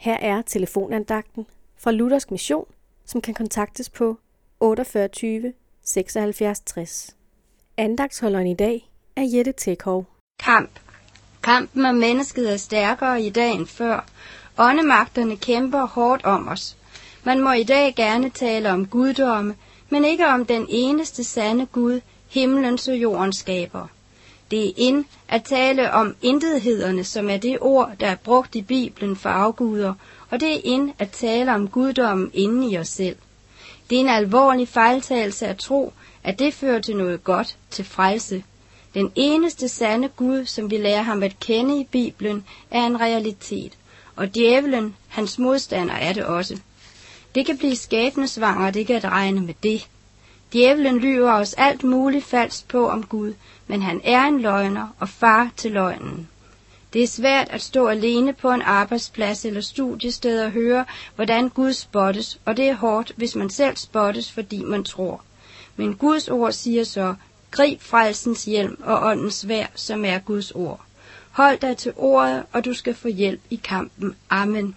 Her er telefonandagten fra Luthersk Mission, som kan kontaktes på 48 76 60. Andagtsholderen i dag er Jette Tekhov. Kamp. Kampen om mennesket er stærkere i dag end før. Åndemagterne kæmper hårdt om os. Man må i dag gerne tale om guddomme, men ikke om den eneste sande Gud, himlens og jordens skaber. Det er ind at tale om intethederne, som er det ord, der er brugt i Bibelen for afguder, og det er ind at tale om guddommen inde i os selv. Det er en alvorlig fejltagelse at tro, at det fører til noget godt, til frelse. Den eneste sande Gud, som vi lærer ham at kende i Bibelen, er en realitet, og djævelen, hans modstander, er det også. Det kan blive skæbnesvanger, det kan at regne med det. Djævelen lyver os alt muligt falsk på om Gud, men han er en løgner og far til løgnen. Det er svært at stå alene på en arbejdsplads eller studiested og høre, hvordan Gud spottes, og det er hårdt, hvis man selv spottes, fordi man tror. Men Guds ord siger så, grib frelsens hjelm og åndens svær, som er Guds ord. Hold dig til ordet, og du skal få hjælp i kampen. Amen.